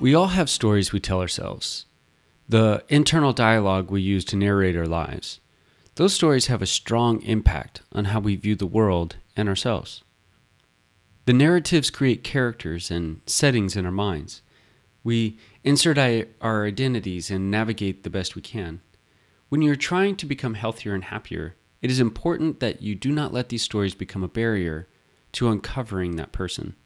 We all have stories we tell ourselves, the internal dialogue we use to narrate our lives. Those stories have a strong impact on how we view the world and ourselves. The narratives create characters and settings in our minds. We insert our identities and navigate the best we can. When you're trying to become healthier and happier, it is important that you do not let these stories become a barrier to uncovering that person.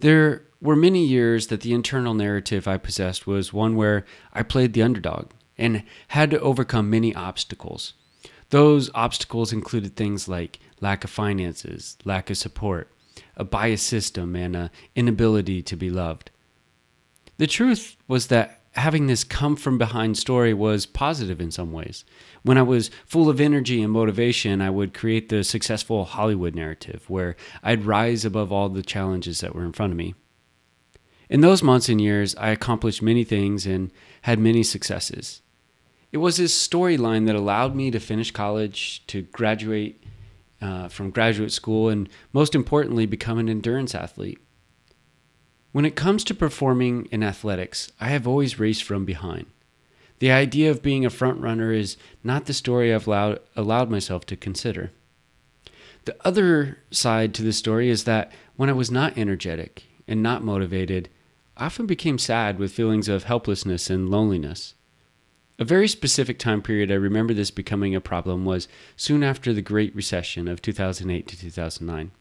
There were many years that the internal narrative I possessed was one where I played the underdog and had to overcome many obstacles. Those obstacles included things like lack of finances, lack of support, a biased system, and an inability to be loved. The truth was that having this come from behind story was positive in some ways. When I was full of energy and motivation, I would create the successful Hollywood narrative where I'd rise above all the challenges that were in front of me. In those months and years, I accomplished many things and had many successes. It was this storyline that allowed me to finish college, to graduate uh, from graduate school, and most importantly, become an endurance athlete. When it comes to performing in athletics, I have always raced from behind. The idea of being a front runner is not the story I've allowed, allowed myself to consider. The other side to the story is that when I was not energetic and not motivated, I often became sad with feelings of helplessness and loneliness. A very specific time period I remember this becoming a problem was soon after the Great Recession of 2008 to 2009.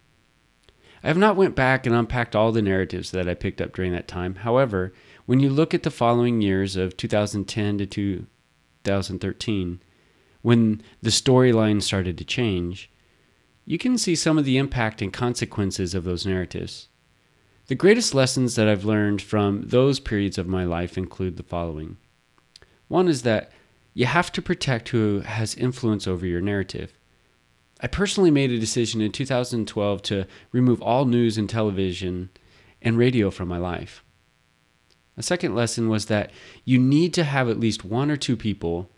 I have not went back and unpacked all the narratives that I picked up during that time. However, when you look at the following years of 2010 to 2013, when the storyline started to change, you can see some of the impact and consequences of those narratives. The greatest lessons that I've learned from those periods of my life include the following. One is that you have to protect who has influence over your narrative. I personally made a decision in 2012 to remove all news and television and radio from my life. A second lesson was that you need to have at least one or two people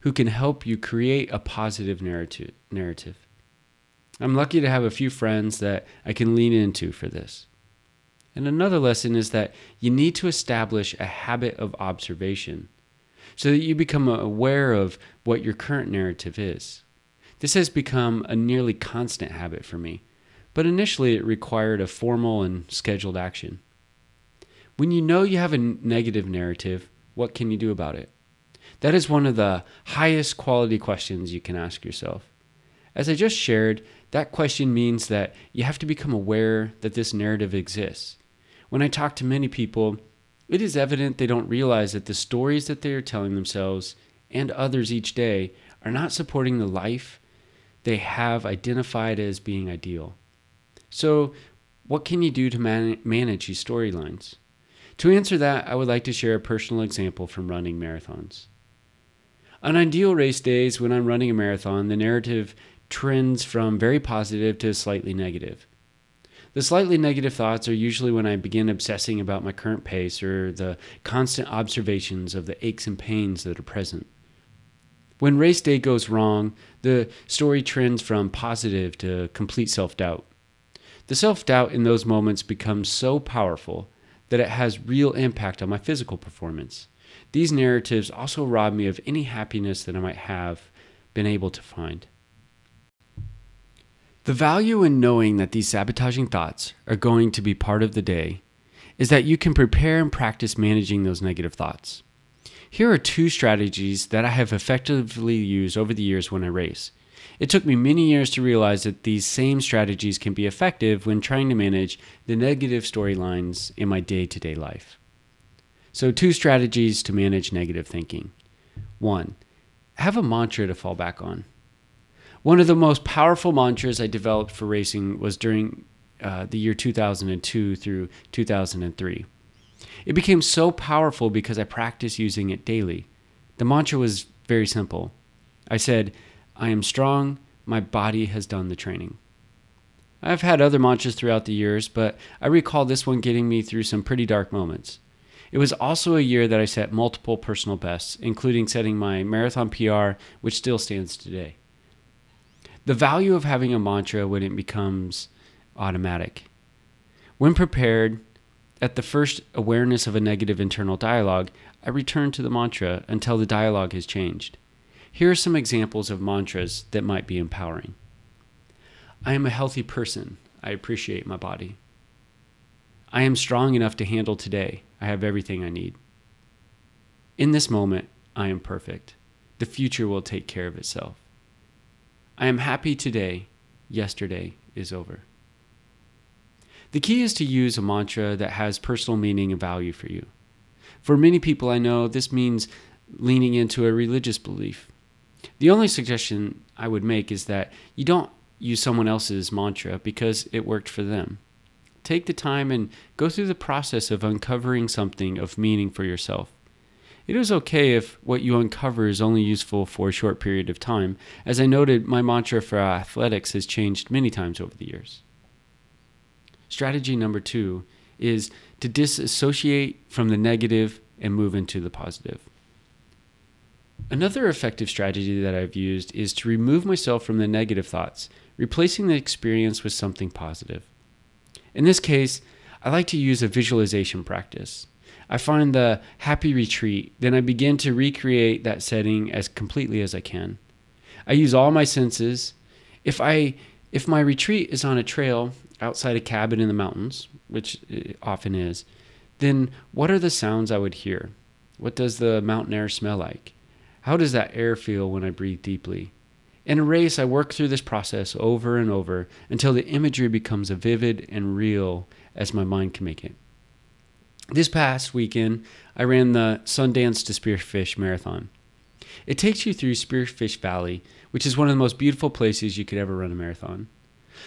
who can help you create a positive narrative. I'm lucky to have a few friends that I can lean into for this. And another lesson is that you need to establish a habit of observation so that you become aware of what your current narrative is. This has become a nearly constant habit for me, but initially it required a formal and scheduled action. When you know you have a negative narrative, what can you do about it? That is one of the highest quality questions you can ask yourself. As I just shared, that question means that you have to become aware that this narrative exists. When I talk to many people, it is evident they don't realize that the stories that they are telling themselves and others each day are not supporting the life they have identified as being ideal. So, what can you do to man- manage these storylines? To answer that, I would like to share a personal example from running marathons. On ideal race days, when I'm running a marathon, the narrative trends from very positive to slightly negative. The slightly negative thoughts are usually when I begin obsessing about my current pace or the constant observations of the aches and pains that are present. When race day goes wrong, the story trends from positive to complete self doubt. The self doubt in those moments becomes so powerful that it has real impact on my physical performance. These narratives also rob me of any happiness that I might have been able to find. The value in knowing that these sabotaging thoughts are going to be part of the day is that you can prepare and practice managing those negative thoughts. Here are two strategies that I have effectively used over the years when I race. It took me many years to realize that these same strategies can be effective when trying to manage the negative storylines in my day to day life. So, two strategies to manage negative thinking. One, have a mantra to fall back on. One of the most powerful mantras I developed for racing was during uh, the year 2002 through 2003. It became so powerful because I practiced using it daily. The mantra was very simple. I said, I am strong, my body has done the training. I've had other mantras throughout the years, but I recall this one getting me through some pretty dark moments. It was also a year that I set multiple personal bests, including setting my marathon PR, which still stands today. The value of having a mantra when it becomes automatic. When prepared, At the first awareness of a negative internal dialogue, I return to the mantra until the dialogue has changed. Here are some examples of mantras that might be empowering. I am a healthy person. I appreciate my body. I am strong enough to handle today. I have everything I need. In this moment, I am perfect. The future will take care of itself. I am happy today. Yesterday is over. The key is to use a mantra that has personal meaning and value for you. For many people I know, this means leaning into a religious belief. The only suggestion I would make is that you don't use someone else's mantra because it worked for them. Take the time and go through the process of uncovering something of meaning for yourself. It is okay if what you uncover is only useful for a short period of time. As I noted, my mantra for athletics has changed many times over the years. Strategy number two is to disassociate from the negative and move into the positive. Another effective strategy that I've used is to remove myself from the negative thoughts, replacing the experience with something positive. In this case, I like to use a visualization practice. I find the happy retreat, then I begin to recreate that setting as completely as I can. I use all my senses. If I if my retreat is on a trail outside a cabin in the mountains, which it often is, then what are the sounds I would hear? What does the mountain air smell like? How does that air feel when I breathe deeply? In a race, I work through this process over and over until the imagery becomes as vivid and real as my mind can make it. This past weekend, I ran the Sundance to Spearfish Marathon. It takes you through Spearfish Valley, which is one of the most beautiful places you could ever run a marathon.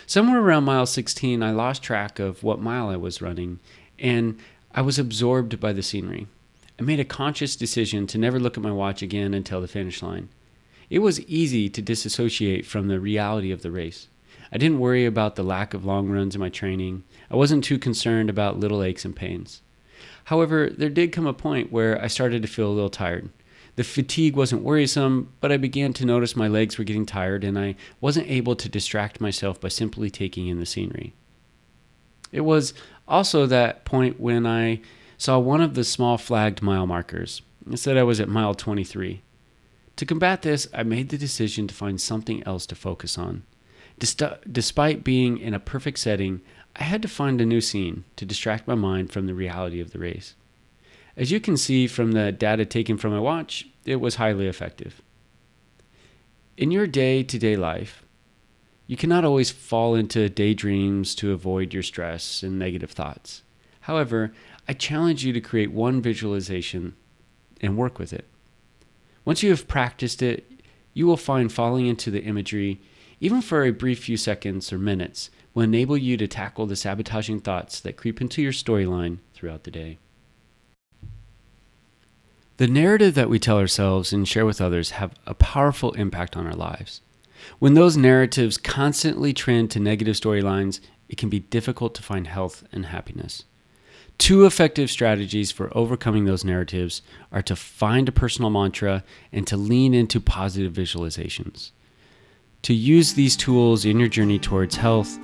Somewhere around mile 16, I lost track of what mile I was running, and I was absorbed by the scenery. I made a conscious decision to never look at my watch again until the finish line. It was easy to disassociate from the reality of the race. I didn't worry about the lack of long runs in my training. I wasn't too concerned about little aches and pains. However, there did come a point where I started to feel a little tired. The fatigue wasn't worrisome, but I began to notice my legs were getting tired and I wasn't able to distract myself by simply taking in the scenery. It was also that point when I saw one of the small flagged mile markers. It said I was at mile 23. To combat this, I made the decision to find something else to focus on. Despite being in a perfect setting, I had to find a new scene to distract my mind from the reality of the race. As you can see from the data taken from my watch, it was highly effective. In your day to day life, you cannot always fall into daydreams to avoid your stress and negative thoughts. However, I challenge you to create one visualization and work with it. Once you have practiced it, you will find falling into the imagery, even for a brief few seconds or minutes, will enable you to tackle the sabotaging thoughts that creep into your storyline throughout the day. The narrative that we tell ourselves and share with others have a powerful impact on our lives. When those narratives constantly trend to negative storylines, it can be difficult to find health and happiness. Two effective strategies for overcoming those narratives are to find a personal mantra and to lean into positive visualizations. To use these tools in your journey towards health,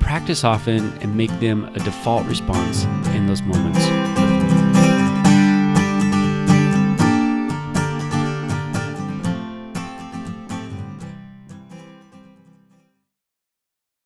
practice often and make them a default response in those moments